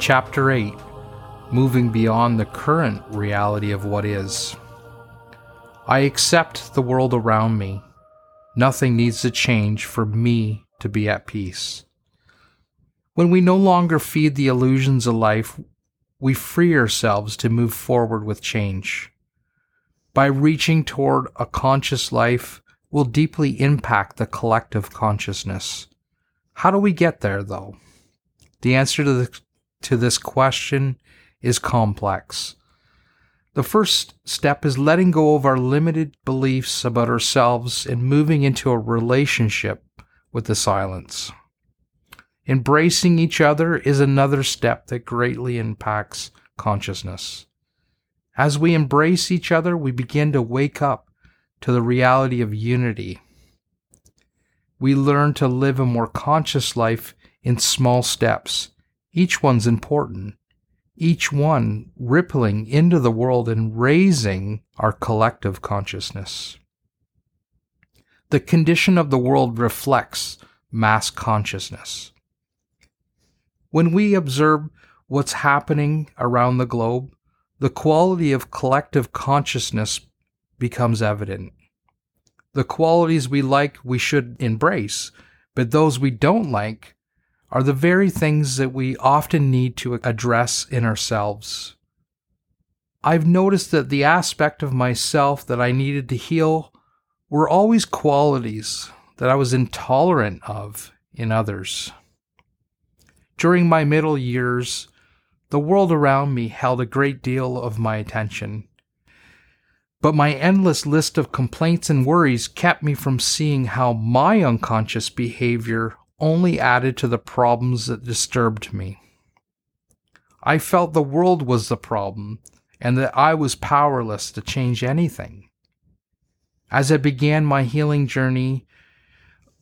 Chapter 8 Moving Beyond the Current Reality of What Is. I accept the world around me. Nothing needs to change for me to be at peace. When we no longer feed the illusions of life, we free ourselves to move forward with change. By reaching toward a conscious life will deeply impact the collective consciousness. How do we get there, though? The answer to, the, to this question is complex. The first step is letting go of our limited beliefs about ourselves and moving into a relationship with the silence. Embracing each other is another step that greatly impacts consciousness. As we embrace each other, we begin to wake up to the reality of unity. We learn to live a more conscious life in small steps. Each one's important, each one rippling into the world and raising our collective consciousness. The condition of the world reflects mass consciousness. When we observe what's happening around the globe, the quality of collective consciousness becomes evident. The qualities we like, we should embrace, but those we don't like are the very things that we often need to address in ourselves. I've noticed that the aspect of myself that I needed to heal were always qualities that I was intolerant of in others. During my middle years, the world around me held a great deal of my attention. But my endless list of complaints and worries kept me from seeing how my unconscious behavior only added to the problems that disturbed me. I felt the world was the problem and that I was powerless to change anything. As I began my healing journey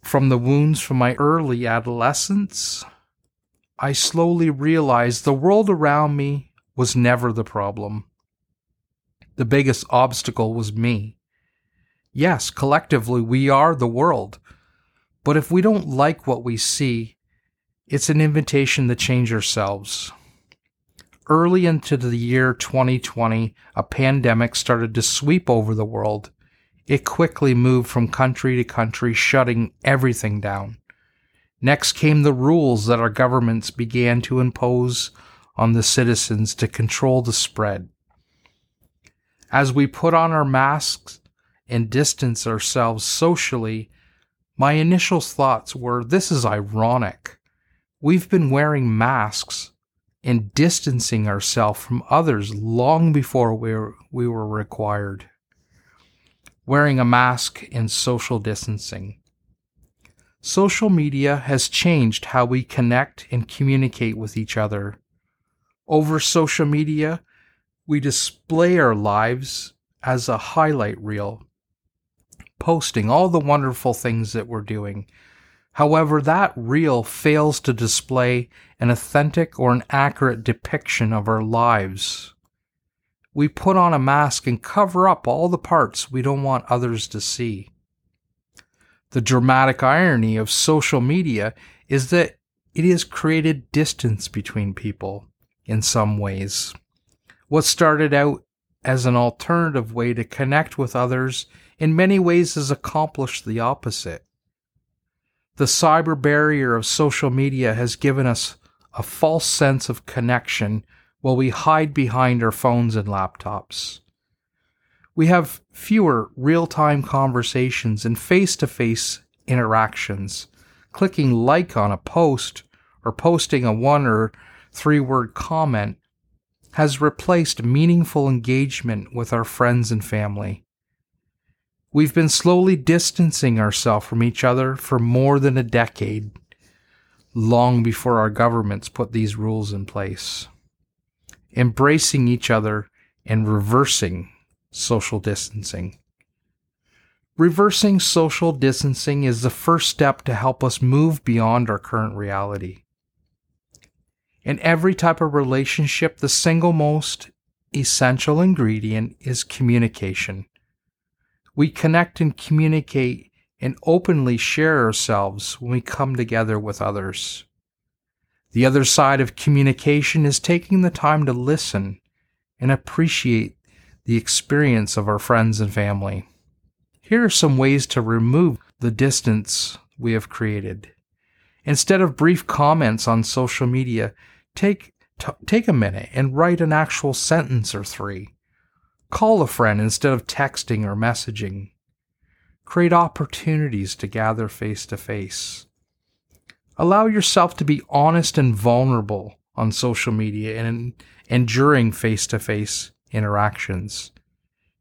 from the wounds from my early adolescence, I slowly realized the world around me was never the problem. The biggest obstacle was me. Yes, collectively, we are the world. But if we don't like what we see, it's an invitation to change ourselves. Early into the year 2020, a pandemic started to sweep over the world. It quickly moved from country to country, shutting everything down. Next came the rules that our governments began to impose on the citizens to control the spread. As we put on our masks and distance ourselves socially, my initial thoughts were this is ironic. We've been wearing masks and distancing ourselves from others long before we were, we were required. Wearing a mask and social distancing. Social media has changed how we connect and communicate with each other. Over social media, we display our lives as a highlight reel, posting all the wonderful things that we're doing. However, that reel fails to display an authentic or an accurate depiction of our lives. We put on a mask and cover up all the parts we don't want others to see. The dramatic irony of social media is that it has created distance between people in some ways. What started out as an alternative way to connect with others in many ways has accomplished the opposite. The cyber barrier of social media has given us a false sense of connection while we hide behind our phones and laptops. We have fewer real time conversations and face to face interactions. Clicking like on a post or posting a one or three word comment has replaced meaningful engagement with our friends and family. We've been slowly distancing ourselves from each other for more than a decade, long before our governments put these rules in place. Embracing each other and reversing social distancing. Reversing social distancing is the first step to help us move beyond our current reality. In every type of relationship, the single most essential ingredient is communication. We connect and communicate and openly share ourselves when we come together with others. The other side of communication is taking the time to listen and appreciate the experience of our friends and family. Here are some ways to remove the distance we have created. Instead of brief comments on social media, take, t- take a minute and write an actual sentence or three. Call a friend instead of texting or messaging. Create opportunities to gather face to face. Allow yourself to be honest and vulnerable on social media and, and during face to face interactions.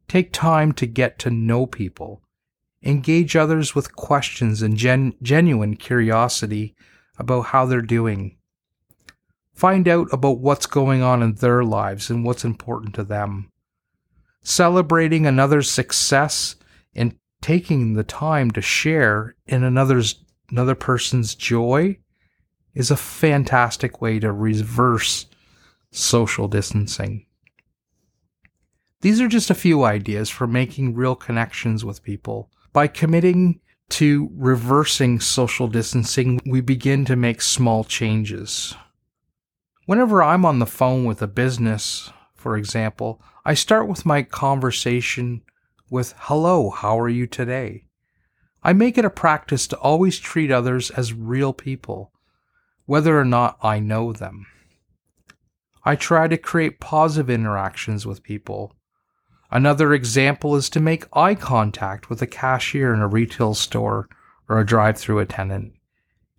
Take time to get to know people. Engage others with questions and gen- genuine curiosity about how they're doing. Find out about what's going on in their lives and what's important to them. Celebrating another's success and taking the time to share in another's another person's joy is a fantastic way to reverse social distancing. These are just a few ideas for making real connections with people. By committing to reversing social distancing, we begin to make small changes. Whenever I'm on the phone with a business, for example, I start with my conversation with, Hello, how are you today? I make it a practice to always treat others as real people, whether or not I know them. I try to create positive interactions with people, Another example is to make eye contact with a cashier in a retail store or a drive through attendant.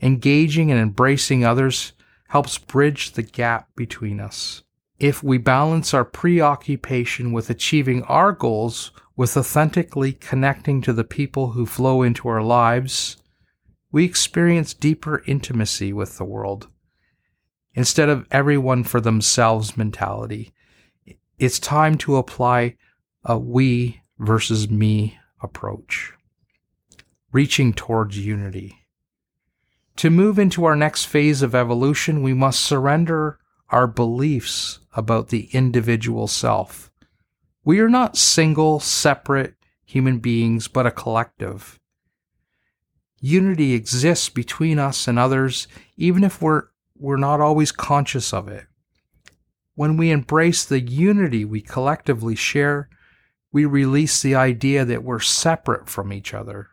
Engaging and embracing others helps bridge the gap between us. If we balance our preoccupation with achieving our goals with authentically connecting to the people who flow into our lives, we experience deeper intimacy with the world. Instead of everyone for themselves mentality, it's time to apply a we versus me approach, reaching towards unity. To move into our next phase of evolution, we must surrender our beliefs about the individual self. We are not single, separate human beings, but a collective. Unity exists between us and others, even if we're, we're not always conscious of it. When we embrace the unity we collectively share, we release the idea that we're separate from each other.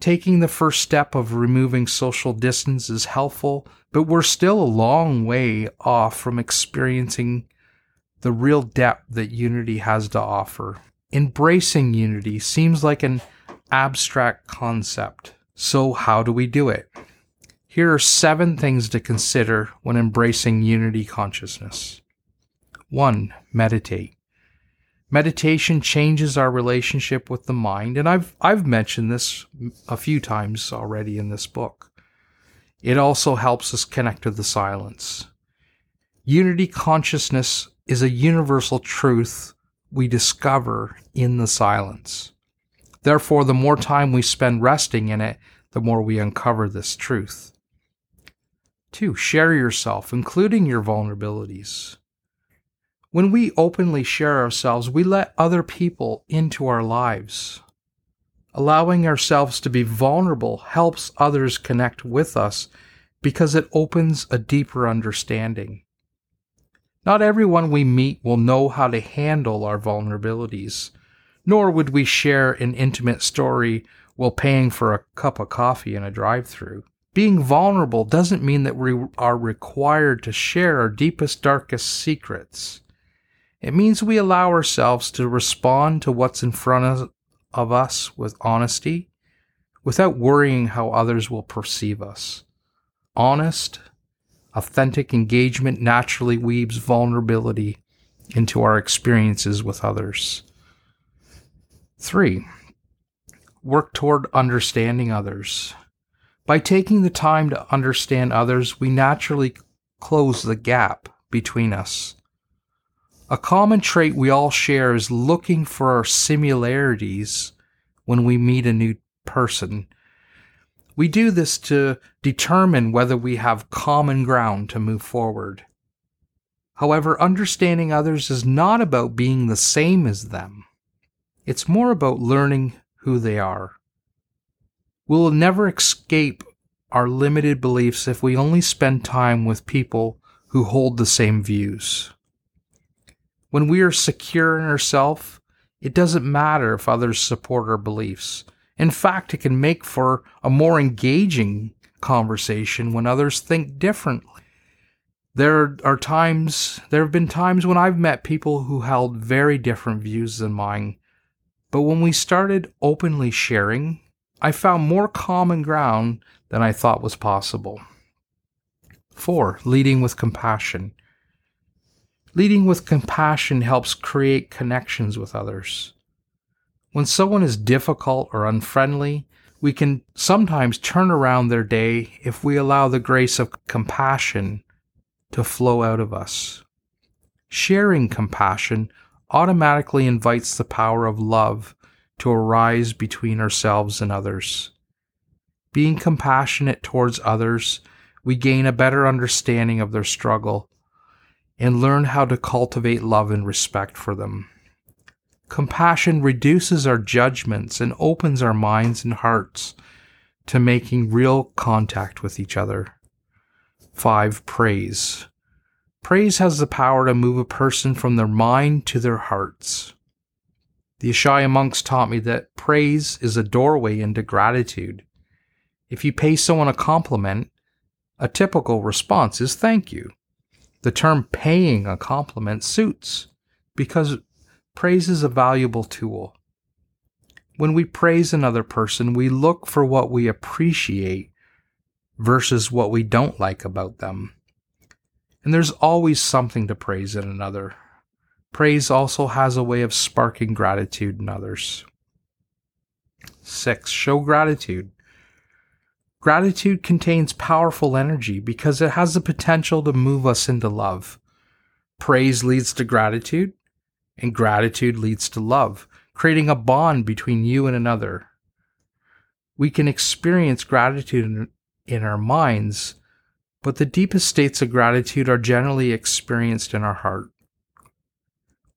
Taking the first step of removing social distance is helpful, but we're still a long way off from experiencing the real depth that unity has to offer. Embracing unity seems like an abstract concept. So, how do we do it? Here are seven things to consider when embracing unity consciousness. 1. Meditate. Meditation changes our relationship with the mind, and I've I've mentioned this a few times already in this book. It also helps us connect to the silence. Unity consciousness is a universal truth we discover in the silence. Therefore, the more time we spend resting in it, the more we uncover this truth. 2. Share yourself, including your vulnerabilities. When we openly share ourselves, we let other people into our lives. Allowing ourselves to be vulnerable helps others connect with us because it opens a deeper understanding. Not everyone we meet will know how to handle our vulnerabilities, nor would we share an intimate story while paying for a cup of coffee in a drive through. Being vulnerable doesn't mean that we are required to share our deepest, darkest secrets. It means we allow ourselves to respond to what's in front of us with honesty without worrying how others will perceive us. Honest, authentic engagement naturally weaves vulnerability into our experiences with others. Three, work toward understanding others. By taking the time to understand others, we naturally close the gap between us. A common trait we all share is looking for our similarities when we meet a new person. We do this to determine whether we have common ground to move forward. However, understanding others is not about being the same as them. It's more about learning who they are. We'll never escape our limited beliefs if we only spend time with people who hold the same views. When we are secure in ourselves, it doesn't matter if others support our beliefs. In fact, it can make for a more engaging conversation when others think differently. There are times, there have been times when I've met people who held very different views than mine, but when we started openly sharing, I found more common ground than I thought was possible. 4. Leading with compassion. Leading with compassion helps create connections with others. When someone is difficult or unfriendly, we can sometimes turn around their day if we allow the grace of compassion to flow out of us. Sharing compassion automatically invites the power of love to arise between ourselves and others. Being compassionate towards others, we gain a better understanding of their struggle and learn how to cultivate love and respect for them. Compassion reduces our judgments and opens our minds and hearts to making real contact with each other. 5. Praise. Praise has the power to move a person from their mind to their hearts. The Ishaya monks taught me that praise is a doorway into gratitude. If you pay someone a compliment, a typical response is thank you. The term paying a compliment suits because praise is a valuable tool. When we praise another person, we look for what we appreciate versus what we don't like about them. And there's always something to praise in another. Praise also has a way of sparking gratitude in others. 6. Show gratitude. Gratitude contains powerful energy because it has the potential to move us into love. Praise leads to gratitude, and gratitude leads to love, creating a bond between you and another. We can experience gratitude in our minds, but the deepest states of gratitude are generally experienced in our heart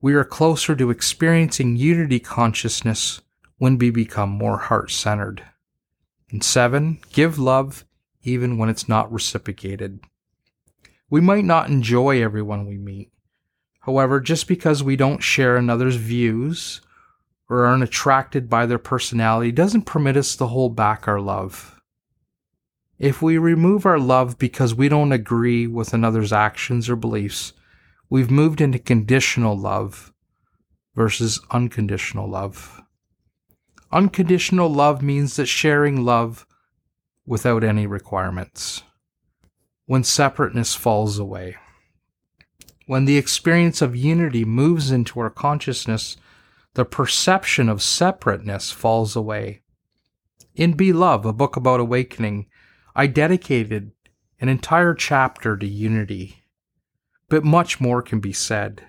we are closer to experiencing unity consciousness when we become more heart centered. And seven, give love even when it's not reciprocated. We might not enjoy everyone we meet. However, just because we don't share another's views or aren't attracted by their personality doesn't permit us to hold back our love. If we remove our love because we don't agree with another's actions or beliefs, we've moved into conditional love versus unconditional love. Unconditional love means that sharing love without any requirements. When separateness falls away. When the experience of unity moves into our consciousness, the perception of separateness falls away. In Be Love, a book about awakening, I dedicated an entire chapter to unity but much more can be said.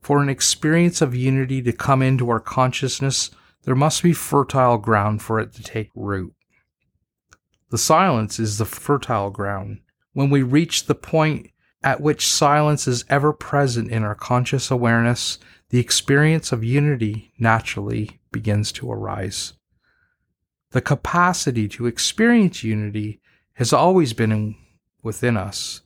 For an experience of unity to come into our consciousness, there must be fertile ground for it to take root. The silence is the fertile ground. When we reach the point at which silence is ever present in our conscious awareness, the experience of unity naturally begins to arise. The capacity to experience unity has always been in, within us,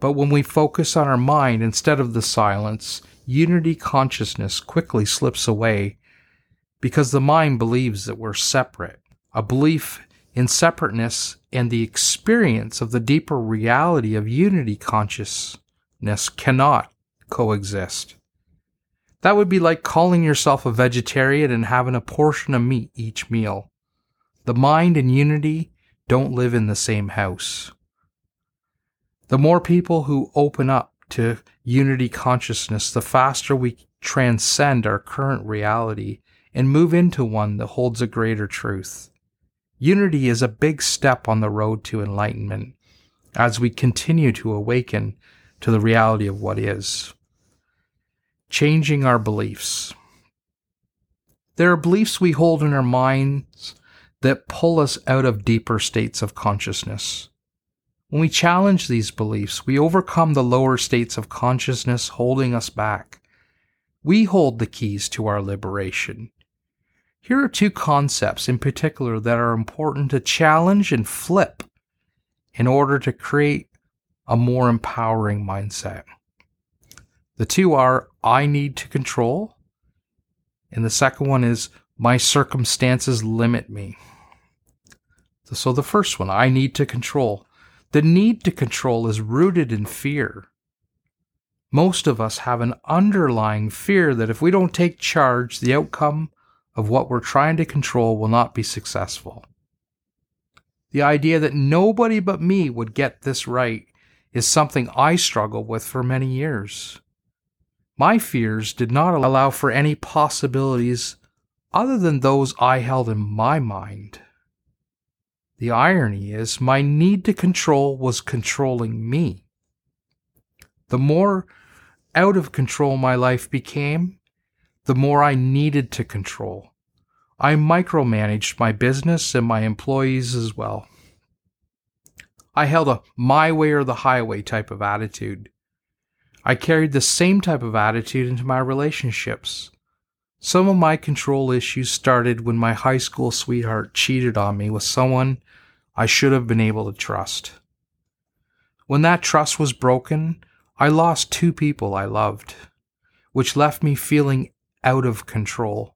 but when we focus on our mind instead of the silence, unity consciousness quickly slips away because the mind believes that we're separate. A belief in separateness and the experience of the deeper reality of unity consciousness cannot coexist. That would be like calling yourself a vegetarian and having a portion of meat each meal. The mind and unity don't live in the same house. The more people who open up to unity consciousness, the faster we transcend our current reality and move into one that holds a greater truth. Unity is a big step on the road to enlightenment as we continue to awaken to the reality of what is. Changing our beliefs. There are beliefs we hold in our minds that pull us out of deeper states of consciousness. When we challenge these beliefs, we overcome the lower states of consciousness holding us back. We hold the keys to our liberation. Here are two concepts in particular that are important to challenge and flip in order to create a more empowering mindset. The two are I need to control, and the second one is my circumstances limit me. So the first one, I need to control. The need to control is rooted in fear. Most of us have an underlying fear that if we don't take charge, the outcome of what we're trying to control will not be successful. The idea that nobody but me would get this right is something I struggled with for many years. My fears did not allow for any possibilities other than those I held in my mind. The irony is, my need to control was controlling me. The more out of control my life became, the more I needed to control. I micromanaged my business and my employees as well. I held a my way or the highway type of attitude. I carried the same type of attitude into my relationships. Some of my control issues started when my high school sweetheart cheated on me with someone I should have been able to trust. When that trust was broken, I lost two people I loved, which left me feeling out of control.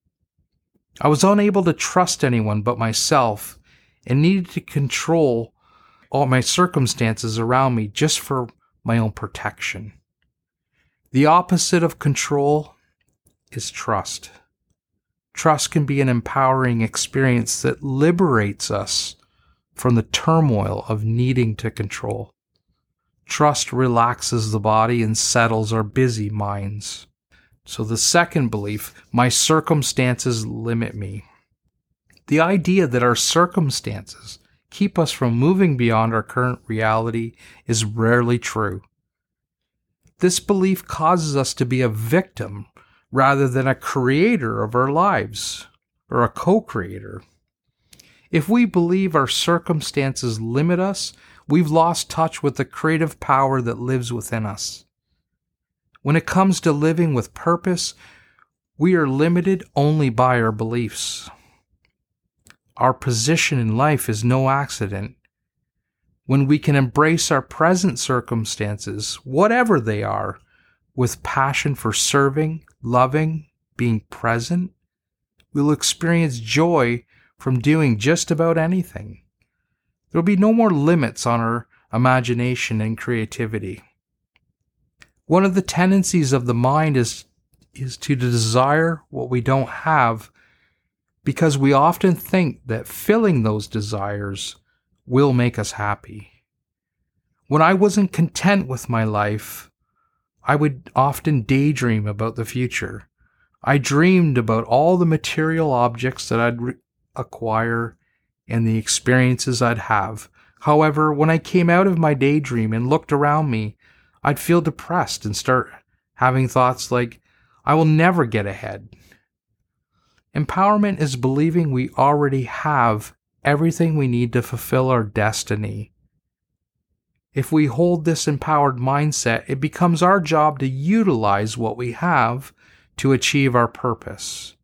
I was unable to trust anyone but myself and needed to control all my circumstances around me just for my own protection. The opposite of control is trust. Trust can be an empowering experience that liberates us from the turmoil of needing to control. Trust relaxes the body and settles our busy minds. So, the second belief my circumstances limit me. The idea that our circumstances keep us from moving beyond our current reality is rarely true. This belief causes us to be a victim rather than a creator of our lives or a co creator. If we believe our circumstances limit us, we've lost touch with the creative power that lives within us. When it comes to living with purpose, we are limited only by our beliefs. Our position in life is no accident. When we can embrace our present circumstances, whatever they are, with passion for serving, loving, being present, we'll experience joy from doing just about anything. There will be no more limits on our imagination and creativity. One of the tendencies of the mind is, is to desire what we don't have because we often think that filling those desires will make us happy. When I wasn't content with my life, I would often daydream about the future. I dreamed about all the material objects that I'd re- acquire and the experiences I'd have. However, when I came out of my daydream and looked around me, I'd feel depressed and start having thoughts like, I will never get ahead. Empowerment is believing we already have everything we need to fulfill our destiny. If we hold this empowered mindset, it becomes our job to utilize what we have to achieve our purpose.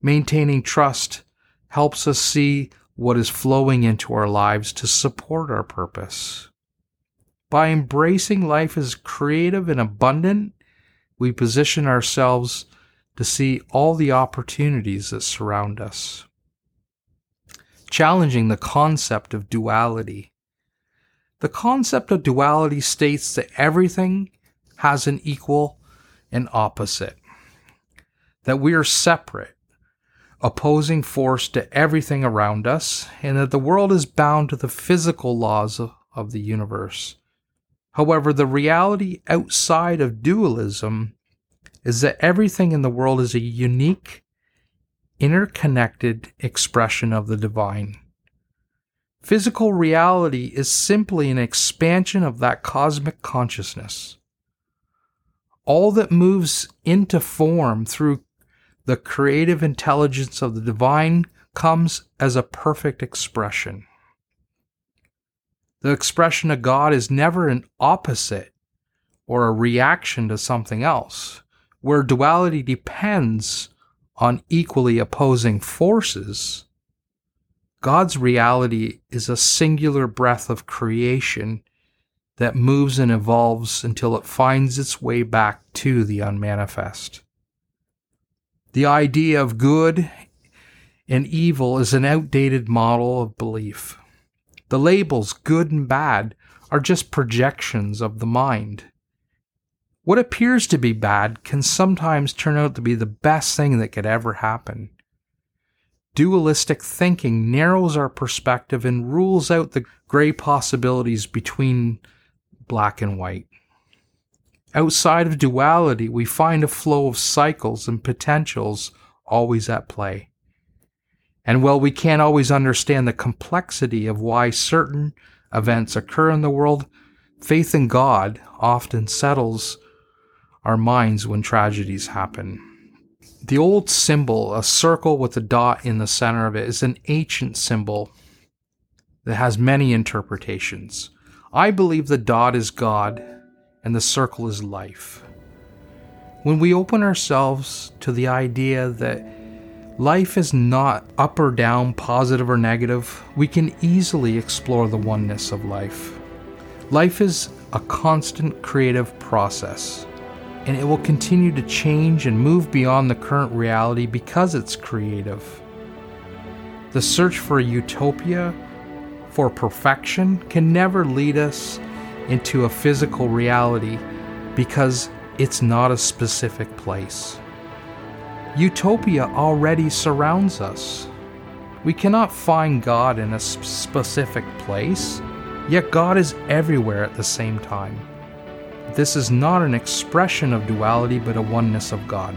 Maintaining trust helps us see what is flowing into our lives to support our purpose. By embracing life as creative and abundant, we position ourselves to see all the opportunities that surround us. Challenging the concept of duality. The concept of duality states that everything has an equal and opposite, that we are separate opposing force to everything around us, and that the world is bound to the physical laws of, of the universe. However, the reality outside of dualism is that everything in the world is a unique, interconnected expression of the divine. Physical reality is simply an expansion of that cosmic consciousness. All that moves into form through the creative intelligence of the divine comes as a perfect expression. The expression of God is never an opposite or a reaction to something else, where duality depends on equally opposing forces. God's reality is a singular breath of creation that moves and evolves until it finds its way back to the unmanifest. The idea of good and evil is an outdated model of belief. The labels good and bad are just projections of the mind. What appears to be bad can sometimes turn out to be the best thing that could ever happen. Dualistic thinking narrows our perspective and rules out the gray possibilities between black and white. Outside of duality, we find a flow of cycles and potentials always at play. And while we can't always understand the complexity of why certain events occur in the world, faith in God often settles our minds when tragedies happen. The old symbol, a circle with a dot in the center of it, is an ancient symbol that has many interpretations. I believe the dot is God and the circle is life. When we open ourselves to the idea that life is not up or down, positive or negative, we can easily explore the oneness of life. Life is a constant creative process and it will continue to change and move beyond the current reality because it's creative. The search for a utopia, for perfection, can never lead us into a physical reality because it's not a specific place. Utopia already surrounds us. We cannot find God in a specific place, yet God is everywhere at the same time. This is not an expression of duality, but a oneness of God.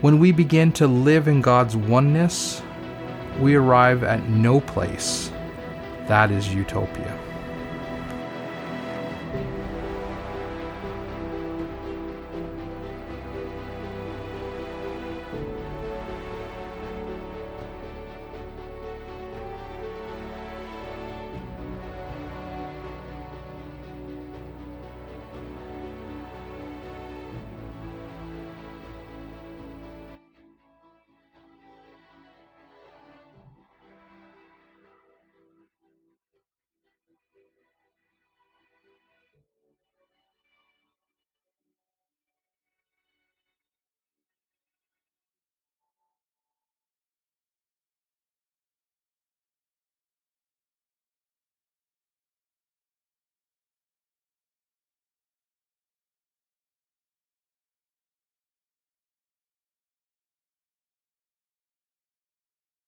When we begin to live in God's oneness, we arrive at no place. That is utopia.